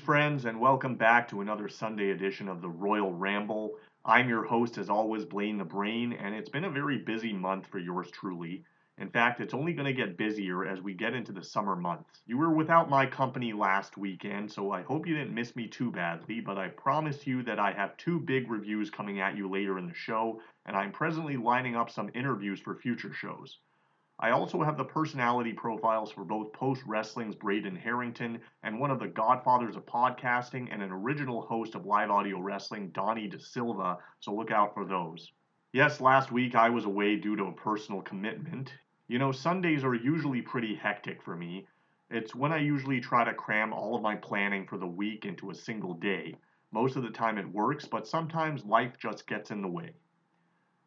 Friends, and welcome back to another Sunday edition of the Royal Ramble. I'm your host, as always, Blaine the Brain, and it's been a very busy month for yours truly. In fact, it's only going to get busier as we get into the summer months. You were without my company last weekend, so I hope you didn't miss me too badly, but I promise you that I have two big reviews coming at you later in the show, and I'm presently lining up some interviews for future shows. I also have the personality profiles for both Post Wrestling's Braden Harrington and one of the godfathers of podcasting and an original host of live audio wrestling, Donnie De Silva, so look out for those. Yes, last week I was away due to a personal commitment. You know, Sundays are usually pretty hectic for me. It's when I usually try to cram all of my planning for the week into a single day. Most of the time it works, but sometimes life just gets in the way.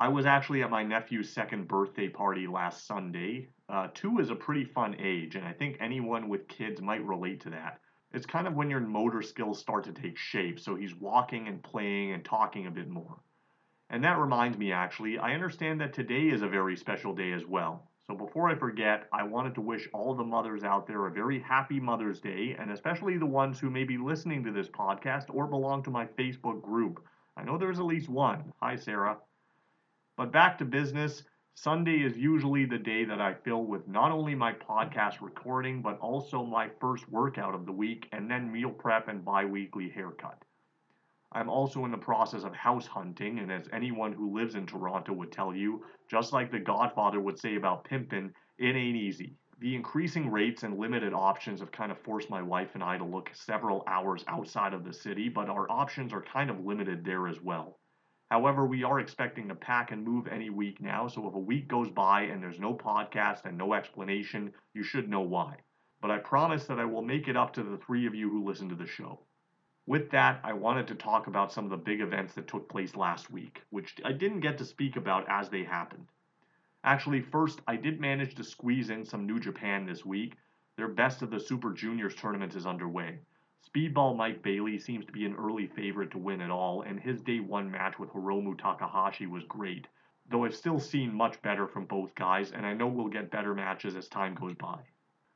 I was actually at my nephew's second birthday party last Sunday. Uh, two is a pretty fun age, and I think anyone with kids might relate to that. It's kind of when your motor skills start to take shape, so he's walking and playing and talking a bit more. And that reminds me, actually, I understand that today is a very special day as well. So before I forget, I wanted to wish all the mothers out there a very happy Mother's Day, and especially the ones who may be listening to this podcast or belong to my Facebook group. I know there's at least one. Hi, Sarah. But back to business. Sunday is usually the day that I fill with not only my podcast recording, but also my first workout of the week, and then meal prep and bi weekly haircut. I'm also in the process of house hunting, and as anyone who lives in Toronto would tell you, just like the Godfather would say about pimpin', it ain't easy. The increasing rates and limited options have kind of forced my wife and I to look several hours outside of the city, but our options are kind of limited there as well. However, we are expecting to pack and move any week now, so if a week goes by and there's no podcast and no explanation, you should know why. But I promise that I will make it up to the three of you who listen to the show. With that, I wanted to talk about some of the big events that took place last week, which I didn't get to speak about as they happened. Actually, first, I did manage to squeeze in some New Japan this week. Their Best of the Super Juniors tournament is underway. Speedball Mike Bailey seems to be an early favorite to win it all, and his day one match with Hiromu Takahashi was great. Though I've still seen much better from both guys, and I know we'll get better matches as time goes by.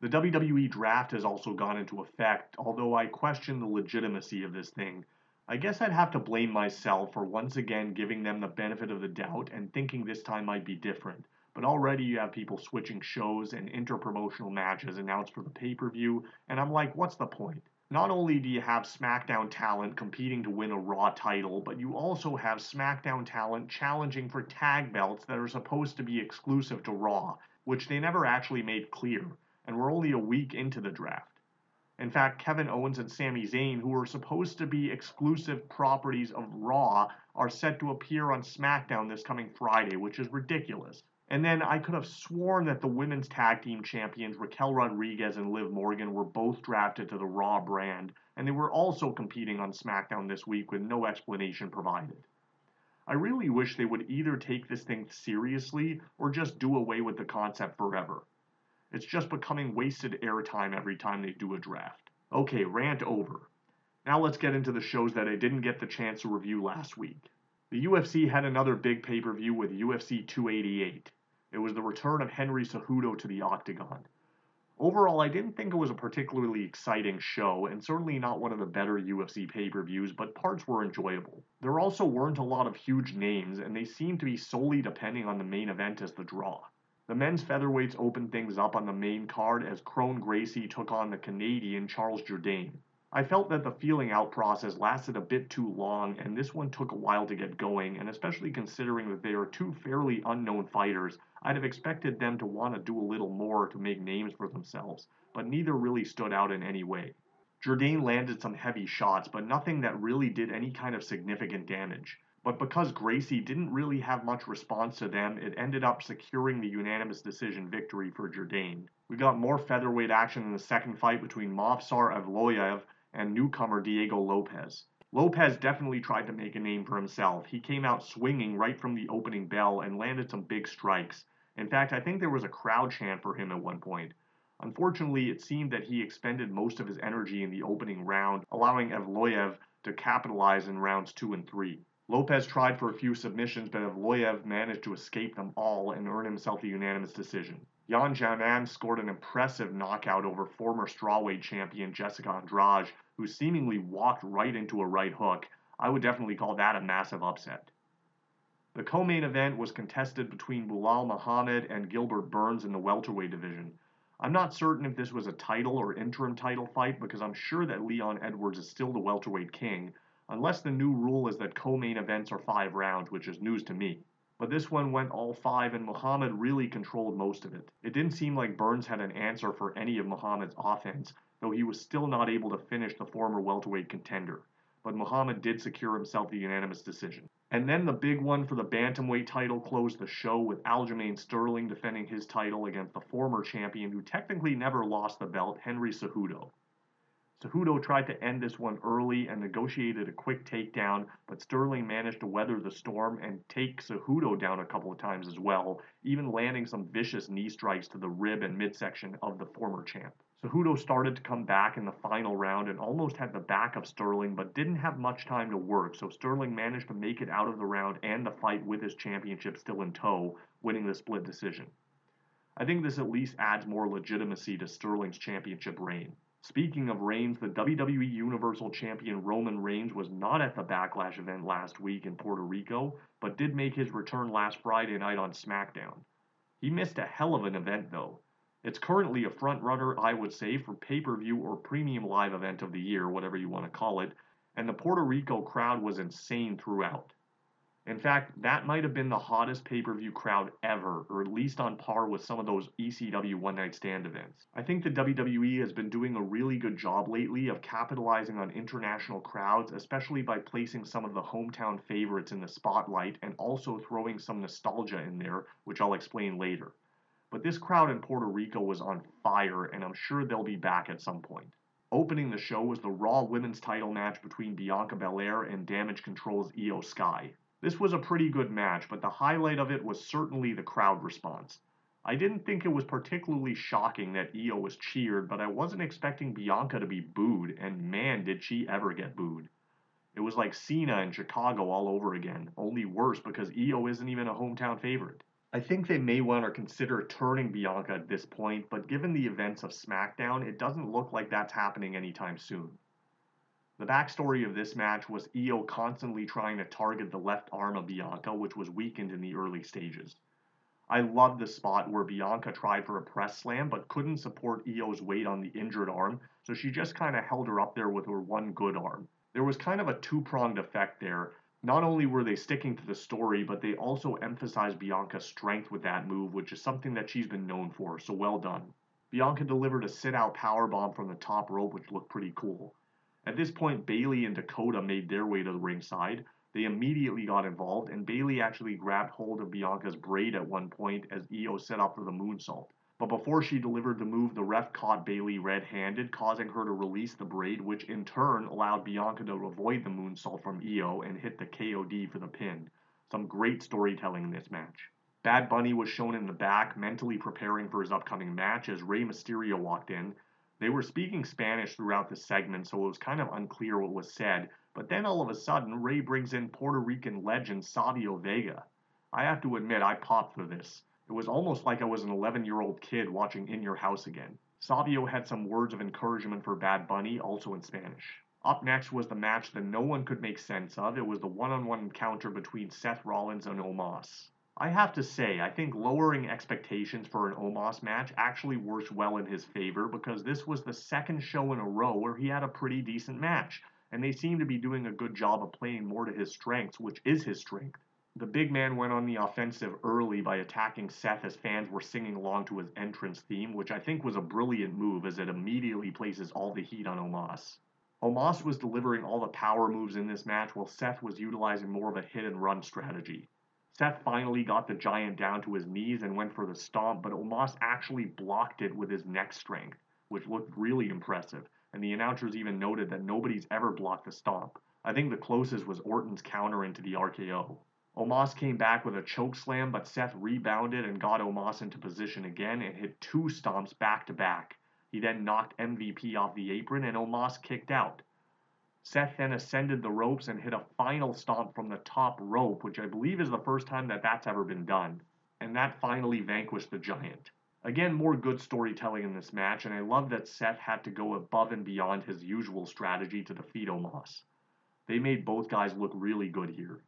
The WWE draft has also gone into effect, although I question the legitimacy of this thing. I guess I'd have to blame myself for once again giving them the benefit of the doubt and thinking this time might be different. But already you have people switching shows and interpromotional matches announced for the pay per view, and I'm like, what's the point? Not only do you have SmackDown talent competing to win a Raw title, but you also have SmackDown talent challenging for tag belts that are supposed to be exclusive to Raw, which they never actually made clear and we're only a week into the draft. In fact, Kevin Owens and Sami Zayn, who are supposed to be exclusive properties of Raw, are set to appear on SmackDown this coming Friday, which is ridiculous. And then I could have sworn that the women's tag team champions Raquel Rodriguez and Liv Morgan were both drafted to the Raw brand, and they were also competing on SmackDown this week with no explanation provided. I really wish they would either take this thing seriously or just do away with the concept forever. It's just becoming wasted airtime every time they do a draft. Okay, rant over. Now let's get into the shows that I didn't get the chance to review last week. The UFC had another big pay per view with UFC 288. It was the return of Henry Cejudo to the octagon. Overall, I didn't think it was a particularly exciting show, and certainly not one of the better UFC pay per views, but parts were enjoyable. There also weren't a lot of huge names, and they seemed to be solely depending on the main event as the draw. The men's featherweights opened things up on the main card as Kron Gracie took on the Canadian Charles Jourdain. I felt that the feeling out process lasted a bit too long, and this one took a while to get going, and especially considering that they are two fairly unknown fighters, I'd have expected them to want to do a little more to make names for themselves, but neither really stood out in any way. Jourdain landed some heavy shots, but nothing that really did any kind of significant damage. But because Gracie didn't really have much response to them, it ended up securing the unanimous decision victory for Jourdain. We got more featherweight action in the second fight between Movsar Evloev and newcomer Diego Lopez. Lopez definitely tried to make a name for himself. He came out swinging right from the opening bell and landed some big strikes. In fact, I think there was a crowd chant for him at one point. Unfortunately, it seemed that he expended most of his energy in the opening round, allowing Evloev to capitalize in rounds 2 and 3. Lopez tried for a few submissions, but Evloev managed to escape them all and earn himself a unanimous decision. Yan Xiaonan scored an impressive knockout over former strawweight champion Jessica Andrade, who seemingly walked right into a right hook, I would definitely call that a massive upset. The co-main event was contested between Belal Muhammad and Gilbert Burns in the welterweight division. I'm not certain if this was a title or interim title fight because I'm sure that Leon Edwards is still the welterweight king, unless the new rule is that co-main events are 5 rounds, which is news to me. But this one went all 5 and Muhammad really controlled most of it. It didn't seem like Burns had an answer for any of Muhammad's offense, though he was still not able to finish the former welterweight contender. But Muhammad did secure himself the unanimous decision. And then the big one for the bantamweight title closed the show with Aljamain Sterling defending his title against the former champion who technically never lost the belt, Henry Cejudo. Cejudo tried to end this one early and negotiated a quick takedown, but Sterling managed to weather the storm and take Cejudo down a couple of times as well, even landing some vicious knee strikes to the rib and midsection of the former champ. Cejudo started to come back in the final round and almost had the back of Sterling, but didn't have much time to work, so Sterling managed to make it out of the round and the fight with his championship still in tow, winning the split decision. I think this at least adds more legitimacy to Sterling's championship reign. Speaking of reigns, the WWE Universal Champion Roman Reigns was not at the Backlash event last week in Puerto Rico, but did make his return last Friday night on SmackDown. He missed a hell of an event though. It's currently a front runner, I would say, for pay per view or premium live event of the year, whatever you want to call it, and the Puerto Rico crowd was insane throughout. In fact, that might have been the hottest pay per view crowd ever, or at least on par with some of those ECW one night stand events. I think the WWE has been doing a really good job lately of capitalizing on international crowds, especially by placing some of the hometown favorites in the spotlight and also throwing some nostalgia in there, which I'll explain later. But this crowd in Puerto Rico was on fire, and I'm sure they'll be back at some point. Opening the show was the Raw Women's title match between Bianca Belair and Damage Control's Iyo Sky. This was a pretty good match, but the highlight of it was certainly the crowd response. I didn't think it was particularly shocking that Iyo was cheered, but I wasn't expecting Bianca to be booed, and man, did she ever get booed. It was like Cena in Chicago all over again, only worse because Iyo isn't even a hometown favorite. I think they may want to consider turning Bianca at this point, but given the events of SmackDown, it doesn't look like that's happening anytime soon. The backstory of this match was Iyo constantly trying to target the left arm of Bianca, which was weakened in the early stages. I love the spot where Bianca tried for a press slam but couldn't support Iyo's weight on the injured arm, so she just kind of held her up there with her one good arm. There was kind of a two pronged effect there, not only were they sticking to the story, but they also emphasized Bianca's strength with that move, which is something that she's been known for, so well done. Bianca delivered a sit out power bomb from the top rope, which looked pretty cool. At this point, Bayley and Dakota made their way to the ringside. They immediately got involved, and Bayley actually grabbed hold of Bianca's braid at one point as Iyo set up for the moonsault. But before she delivered the move, the ref caught Bayley red handed, causing her to release the braid, which in turn allowed Bianca to avoid the moonsault from Iyo and hit the KOD for the pin. Some great storytelling in this match. Bad Bunny was shown in the back, mentally preparing for his upcoming match as Rey Mysterio walked in. They were speaking Spanish throughout the segment, so it was kind of unclear what was said, but then all of a sudden, Rey brings in Puerto Rican legend Savio Vega. I have to admit, I popped for this. It was almost like I was an 11 year old kid watching In Your House again. Savio had some words of encouragement for Bad Bunny, also in Spanish. Up next was the match that no one could make sense of. It was the one on one encounter between Seth Rollins and Omos. I have to say, I think lowering expectations for an Omos match actually works well in his favor because this was the second show in a row where he had a pretty decent match, and they seem to be doing a good job of playing more to his strengths, which is his strength. The big man went on the offensive early by attacking Seth as fans were singing along to his entrance theme, which I think was a brilliant move as it immediately places all the heat on Omos. Omos was delivering all the power moves in this match while Seth was utilizing more of a hit and run strategy. Seth finally got the giant down to his knees and went for the stomp, but Omos actually blocked it with his neck strength, which looked really impressive, and the announcers even noted that nobody's ever blocked the stomp. I think the closest was Orton's counter into the RKO. Omos came back with a choke slam, but Seth rebounded and got Omos into position again and hit two stomps back to back. He then knocked MVP off the apron and Omos kicked out. Seth then ascended the ropes and hit a final stomp from the top rope, which I believe is the first time that that's ever been done. And that finally vanquished the giant. Again, more good storytelling in this match, and I love that Seth had to go above and beyond his usual strategy to defeat Omos. They made both guys look really good here.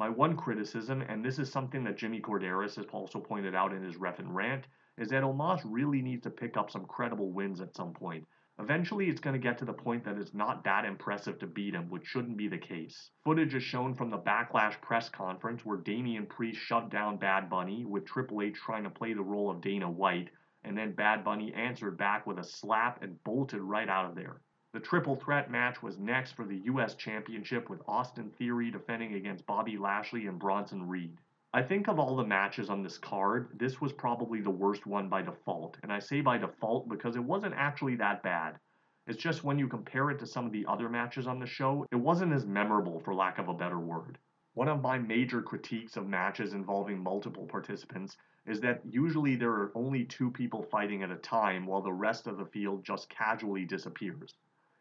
My one criticism, and this is something that Jimmy Korderas has also pointed out in his Reffin' Rant, is that Omos really needs to pick up some credible wins at some point. Eventually, it's going to get to the point that it's not that impressive to beat him, which shouldn't be the case. Footage is shown from the Backlash press conference where Damian Priest shoved down Bad Bunny, with Triple H trying to play the role of Dana White, and then Bad Bunny answered back with a slap and bolted right out of there. The triple threat match was next for the US Championship with Austin Theory defending against Bobby Lashley and Bronson Reed. I think of all the matches on this card, this was probably the worst one by default. And I say by default because it wasn't actually that bad. It's just when you compare it to some of the other matches on the show, it wasn't as memorable for lack of a better word. One of my major critiques of matches involving multiple participants is that usually there are only two people fighting at a time while the rest of the field just casually disappears.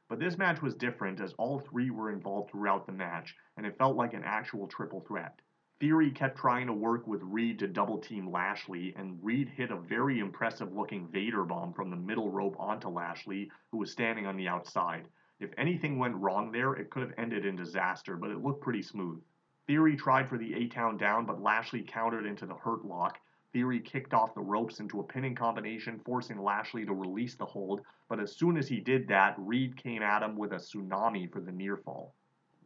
But this match was different as all three were involved throughout the match, and it felt like an actual triple threat. Theory kept trying to work with Reed to double team Lashley, and Reed hit a very impressive looking Vader bomb from the middle rope onto Lashley, who was standing on the outside. If anything went wrong there, it could have ended in disaster, but it looked pretty smooth. Theory tried for the A Town down, but Lashley countered into the Hurt Lock. Theory kicked off the ropes into a pinning combination, forcing Lashley to release the hold, but as soon as he did that, Reed came at him with a tsunami for the near fall.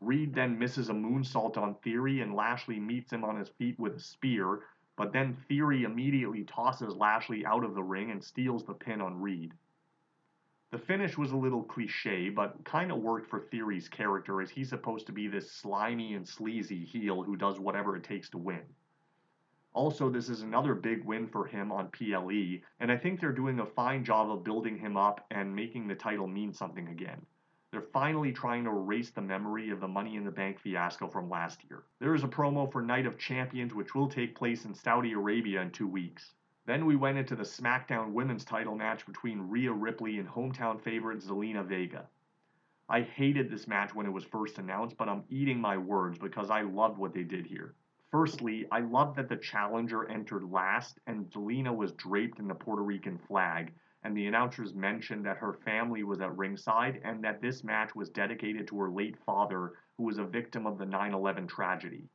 Reed then misses a moonsault on Theory, and Lashley meets him on his feet with a spear, but then Theory immediately tosses Lashley out of the ring and steals the pin on Reed. The finish was a little cliche, but kind of worked for Theory's character, as he's supposed to be this slimy and sleazy heel who does whatever it takes to win. Also, this is another big win for him on PLE, and I think they're doing a fine job of building him up and making the title mean something again. They're finally trying to erase the memory of the Money in the Bank fiasco from last year. There is a promo for Night of Champions, which will take place in Saudi Arabia in two weeks. Then we went into the SmackDown Women's title match between Rhea Ripley and hometown favorite Zelina Vega. I hated this match when it was first announced, but I'm eating my words because I loved what they did here. Firstly, I love that the challenger entered last and Zelina was draped in the Puerto Rican flag, and the announcers mentioned that her family was at ringside and that this match was dedicated to her late father, who was a victim of the 9 11 tragedy.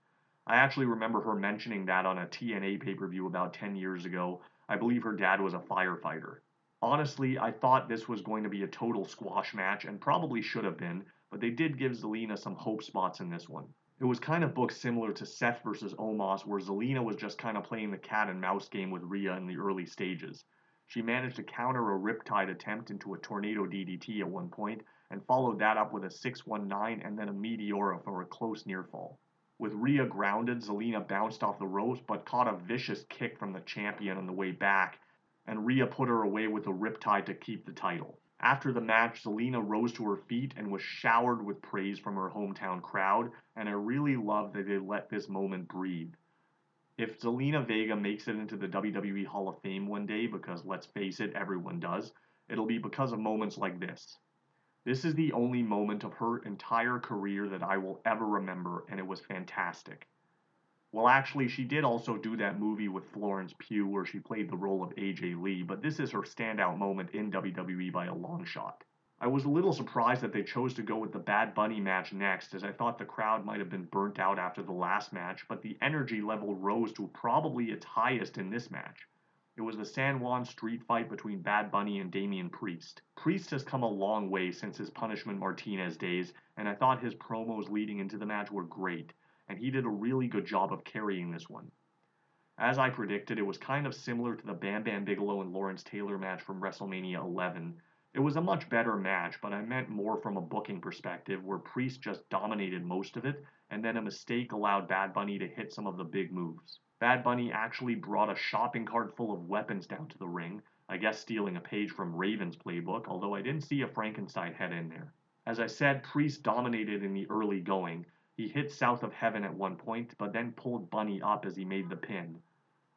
I actually remember her mentioning that on a TNA pay per view about 10 years ago. I believe her dad was a firefighter. Honestly, I thought this was going to be a total squash match and probably should have been, but they did give Zelina some hope spots in this one. It was kind of booked similar to Seth versus Omos, where Zelina was just kind of playing the cat and mouse game with Rhea in the early stages. She managed to counter a Riptide attempt into a Tornado DDT at one point, and followed that up with a 619 and then a Meteora for a close near fall. With Rhea grounded, Zelina bounced off the ropes but caught a vicious kick from the champion on the way back, and Rhea put her away with a Riptide to keep the title. After the match, Zelina rose to her feet and was showered with praise from her hometown crowd, and I really love that they let this moment breathe if Zelina Vega makes it into the WWE Hall of Fame one day, because let's face it, everyone does, it'll be because of moments like this. This is the only moment of her entire career that I will ever remember, and it was fantastic. Well, actually, she did also do that movie with Florence Pugh where she played the role of AJ Lee, but this is her standout moment in WWE by a long shot. I was a little surprised that they chose to go with the Bad Bunny match next, as I thought the crowd might have been burnt out after the last match, but the energy level rose to probably its highest in this match. It was the San Juan street fight between Bad Bunny and Damian Priest. Priest has come a long way since his Punishment Martinez days, and I thought his promos leading into the match were great, and he did a really good job of carrying this one. As I predicted, it was kind of similar to the Bam Bam Bigelow and Lawrence Taylor match from WrestleMania 11, it was a much better match, but I meant more from a booking perspective where Priest just dominated most of it, and then a mistake allowed Bad Bunny to hit some of the big moves. Bad Bunny actually brought a shopping cart full of weapons down to the ring, I guess stealing a page from Raven's playbook, although I didn't see a Frankenstein head in there. As I said, Priest dominated in the early going. He hit South of Heaven at one point, but then pulled Bunny up as he made the pin.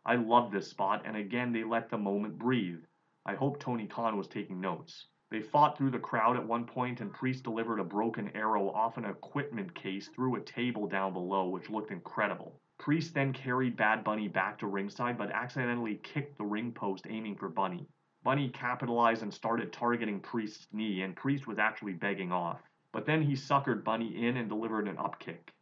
I love this spot, and again they let the moment breathe. I hope Tony Khan was taking notes. They fought through the crowd at one point, and Priest delivered a broken arrow off an equipment case through a table down below, which looked incredible. Priest then carried Bad Bunny back to ringside but accidentally kicked the ring post aiming for Bunny. Bunny capitalized and started targeting Priest's knee, and Priest was actually begging off. But then he suckered Bunny in and delivered an upkick.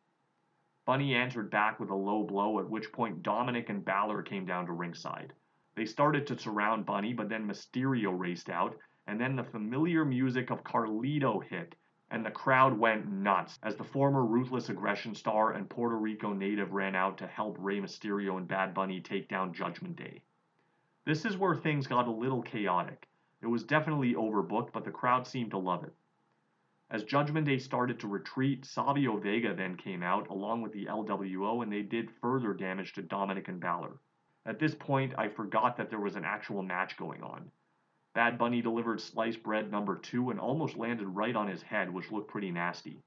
Bunny answered back with a low blow, at which point Dominic and Balor came down to ringside. They started to surround Bunny, but then Mysterio raced out, and then the familiar music of Carlito hit, and the crowd went nuts as the former Ruthless Aggression star and Puerto Rico native ran out to help Rey Mysterio and Bad Bunny take down Judgment Day. This is where things got a little chaotic. It was definitely overbooked, but the crowd seemed to love it. As Judgment Day started to retreat, Savio Vega then came out along with the LWO and they did further damage to Dominic and Balor. At this point, I forgot that there was an actual match going on. Bad Bunny delivered sliced bread number two and almost landed right on his head, which looked pretty nasty.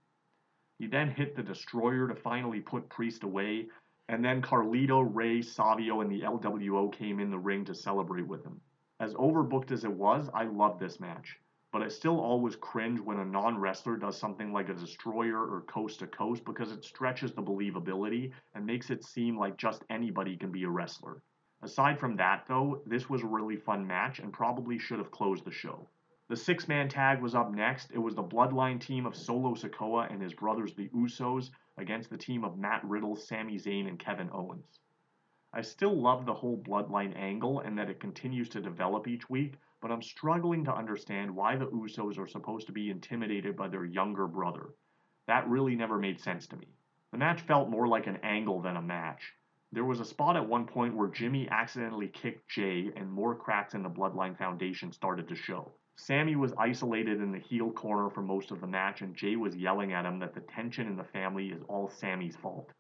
He then hit the Destroyer to finally put Priest away, and then Carlito, Rey, Savio, and the LWO came in the ring to celebrate with him. As overbooked as it was, I loved this match, but I still always cringe when a non wrestler does something like a Destroyer or Coast to Coast because it stretches the believability and makes it seem like just anybody can be a wrestler. Aside from that, though, this was a really fun match and probably should have closed the show. The six man tag was up next. It was the Bloodline team of Solo Sikoa and his brothers, the Usos, against the team of Matt Riddle, Sami Zayn, and Kevin Owens. I still love the whole bloodline angle and that it continues to develop each week, but I'm struggling to understand why the Usos are supposed to be intimidated by their younger brother. That really never made sense to me. The match felt more like an angle than a match. There was a spot at one point where Jimmy accidentally kicked Jey, and more cracks in the Bloodline Foundation started to show. Sami was isolated in the heel corner for most of the match, and Jey was yelling at him that the tension in the family is all Sami's fault.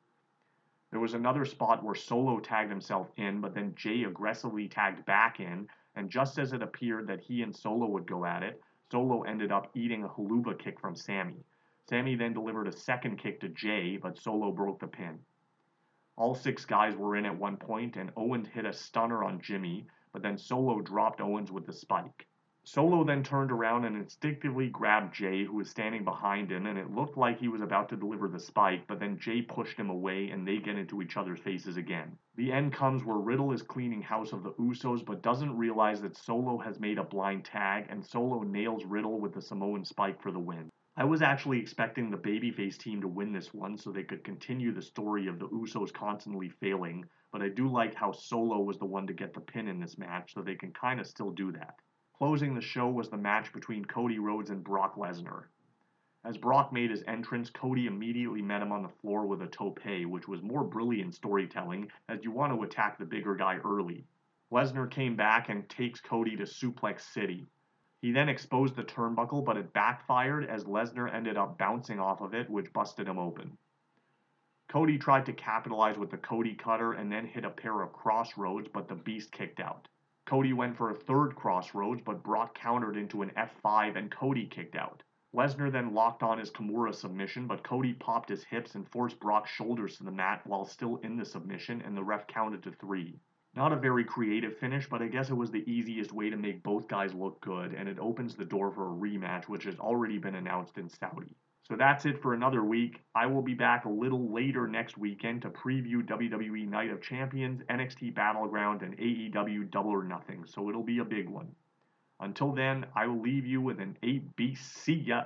There was another spot where Solo tagged himself in, but then Jey aggressively tagged back in, and just as it appeared that he and Solo would go at it, Solo ended up eating a Helluva kick from Sami. Sami then delivered a second kick to Jey, but Solo broke the pin. All six guys were in at one point, and Owens hit a stunner on Jimmy, but then Solo dropped Owens with the spike. Solo then turned around and instinctively grabbed Jey, who was standing behind him, and it looked like he was about to deliver the spike, but then Jey pushed him away and they get into each other's faces again. The end comes where Riddle is cleaning house of the Usos but doesn't realize that Solo has made a blind tag, and Solo nails Riddle with the Samoan spike for the win. I was actually expecting the babyface team to win this one so they could continue the story of the Usos constantly failing, but I do like how Solo was the one to get the pin in this match so they can kind of still do that. Closing the show was the match between Cody Rhodes and Brock Lesnar. As Brock made his entrance, Cody immediately met him on the floor with a tope, which was more brilliant storytelling as you want to attack the bigger guy early. Lesnar came back and takes Cody to Suplex City. He then exposed the turnbuckle, but it backfired as Lesnar ended up bouncing off of it, which busted him open. Cody tried to capitalize with the Cody cutter and then hit a pair of CrossRhodes, but the Beast kicked out. Cody went for a third CrossRhodes, but Brock countered into an F5 and Cody kicked out. Lesnar then locked on his Kimura submission, but Cody popped his hips and forced Brock's shoulders to the mat while still in the submission, and the ref counted to three. Not a very creative finish, but I guess it was the easiest way to make both guys look good, and it opens the door for a rematch, which has already been announced in Saudi. So that's it for another week. I will be back a little later next weekend to preview WWE Night of Champions, NXT Battleground, and AEW Double or Nothing, so it'll be a big one. Until then, I will leave you with an 8 beast. See ya!